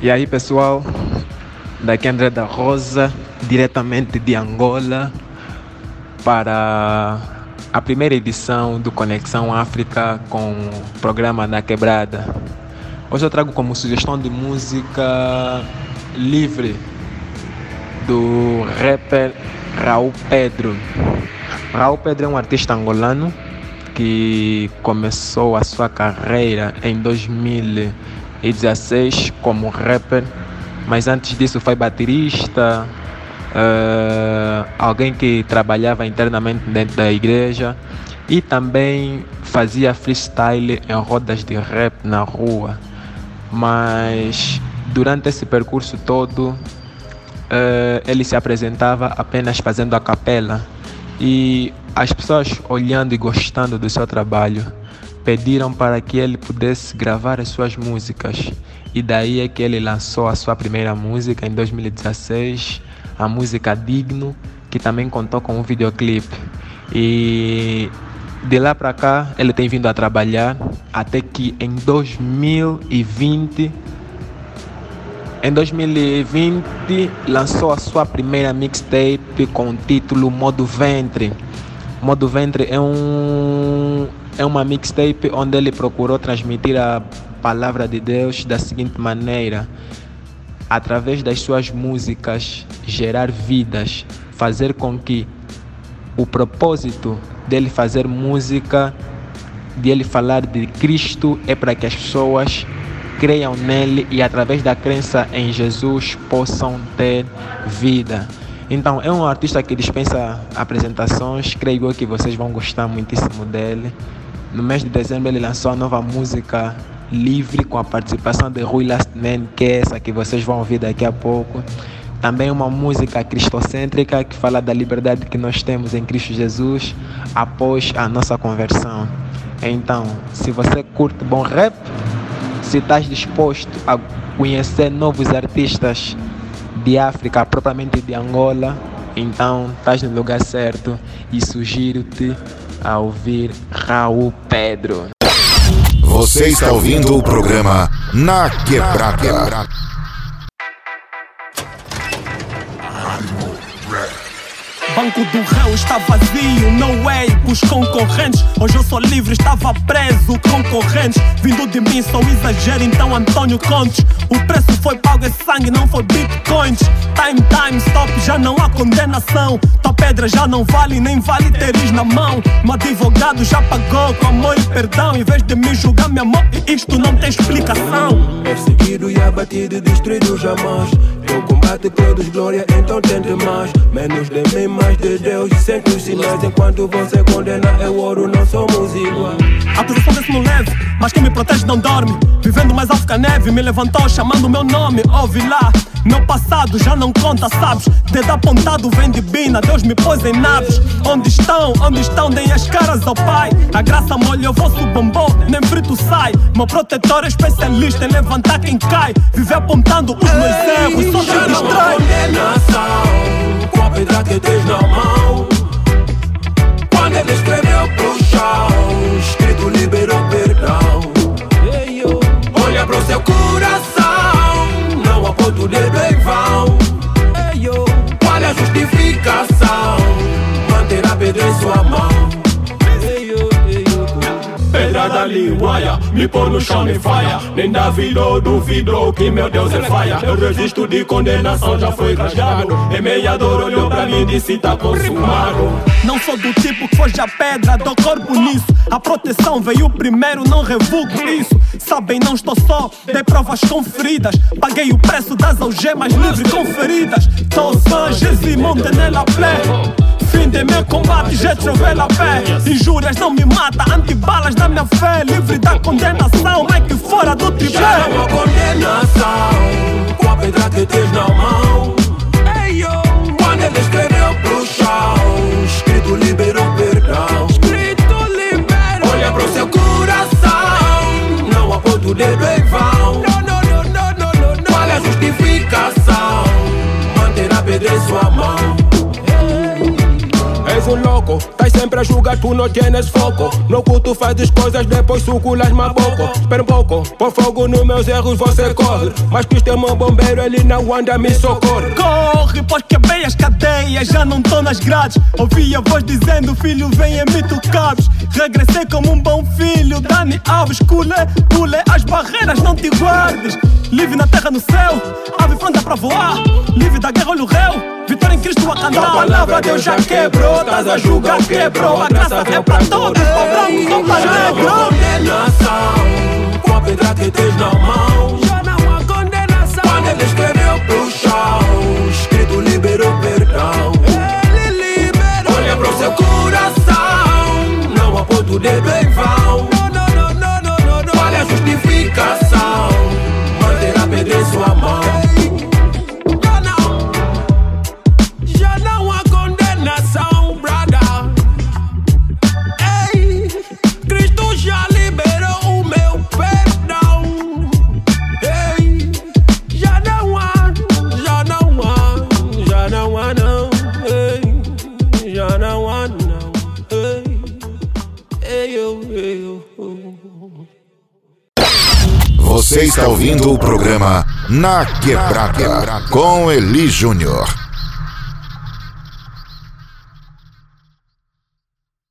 E aí pessoal, daqui é André da Rosa, diretamente de Angola, para a primeira edição do Conexão África com o programa da Quebrada. Hoje eu trago como sugestão de música livre do rapper Raul Pedro. Raul Pedro é um artista angolano que começou a sua carreira em 2000 2016 como rapper, mas antes disso foi baterista, uh, alguém que trabalhava internamente dentro da igreja e também fazia freestyle em rodas de rap na rua. Mas durante esse percurso todo, uh, ele se apresentava apenas fazendo a capela e as pessoas olhando e gostando do seu trabalho pediram para que ele pudesse gravar as suas músicas. E daí é que ele lançou a sua primeira música em 2016, a música Digno, que também contou com um videoclipe. E de lá para cá ele tem vindo a trabalhar até que em 2020 em 2020 lançou a sua primeira mixtape com o título Modo Ventre. Modo Ventre é um é uma mixtape onde ele procurou transmitir a palavra de Deus da seguinte maneira: através das suas músicas, gerar vidas, fazer com que o propósito dele fazer música, de ele falar de Cristo, é para que as pessoas creiam nele e através da crença em Jesus possam ter vida. Então, é um artista que dispensa apresentações, creio que vocês vão gostar muitíssimo dele. No mês de dezembro ele lançou a nova música Livre com a participação de Rui Last Man, que é essa que vocês vão ouvir daqui a pouco. Também uma música cristocêntrica que fala da liberdade que nós temos em Cristo Jesus após a nossa conversão. Então, se você curte bom rap, se estás disposto a conhecer novos artistas de África, propriamente de Angola, então estás no lugar certo e sugiro-te a ouvir Raul Pedro. Você está ouvindo o programa Na Quebrada. Banco do réu está vazio, no way os concorrentes. Hoje eu sou livre, estava preso, concorrentes. Vindo de mim só exagero, então Antônio Contes. O preço foi pago, é sangue, não foi bitcoins. Time, time, stop, já não há condenação. Tua pedra já não vale, nem vale teres na mão. Meu advogado já pagou com amor e perdão. Em vez de me julgar, meu amor, isto não tem explicação. Perseguido e abatido, destruído jamais. Teu combate produz glória, então tente mais. Menos de mim, mais de Deus. Sempre os sinais, enquanto você condena, é ouro, não somos igual. A acusação desse no leve, mas quem me protege não dorme. Vivendo mais alto que a neve, me levantou chamando o meu nome. Ouve lá, meu passado já não conta, sabes? Dedo apontado vem de Bina, Deus me pôs em naves. Onde estão? Onde estão? Deem as caras ao Pai. A graça molha o vosso bombom, nem frito sai. Meu protetor é especialista em levantar quem cai. Viver apontando os meus erros, só Me pôr no chão nem faia. Nem duvidou, duvidou que meu Deus é faia. Eu resisto de condenação, já foi rasgado. Emeiador olhou pra mim e disse: tá consumado. Não sou do tipo que foge a pedra, dou corpo nisso. A proteção veio primeiro, não revogo isso. Sabem, não estou só, dei provas conferidas. Paguei o preço das algemas, livre com feridas. Tô só, Jesus, monte nela play. De meu combate, já trovei a pé. Injúrias não me mata, antibalas da minha fé. Livre da condenação, Mike fora do tripé. Já não há condenação com a pedra que tens na mão. Tá sempre a julgar, tu não tienes foco. No culto fazes coisas, depois suculas maboco. Espera um pouco, por fogo nos meus erros você corre. Mas Cristo é meu bombeiro, ele não anda, me socorre. Corre, pois quebrei as cadeias, já não tô nas grades. Ouvi a voz dizendo, filho, e me tu cabes. Regressei como um bom filho, Dani Alves, cule, pule as barreiras, não te guardes. Livre na terra, no céu, ave pronta pra voar. Livre da guerra, olho réu. Vitória em Cristo a cantar. A palavra Deus já quebrou, estás a julgar, quebrou. A graça é pra todos, branco, só pra negro. condenação, com a pedra que tens na mão. Já não há condenação. Quando ele escreveu pro chão, Você está ouvindo o programa Na Quebrada com Eli Júnior.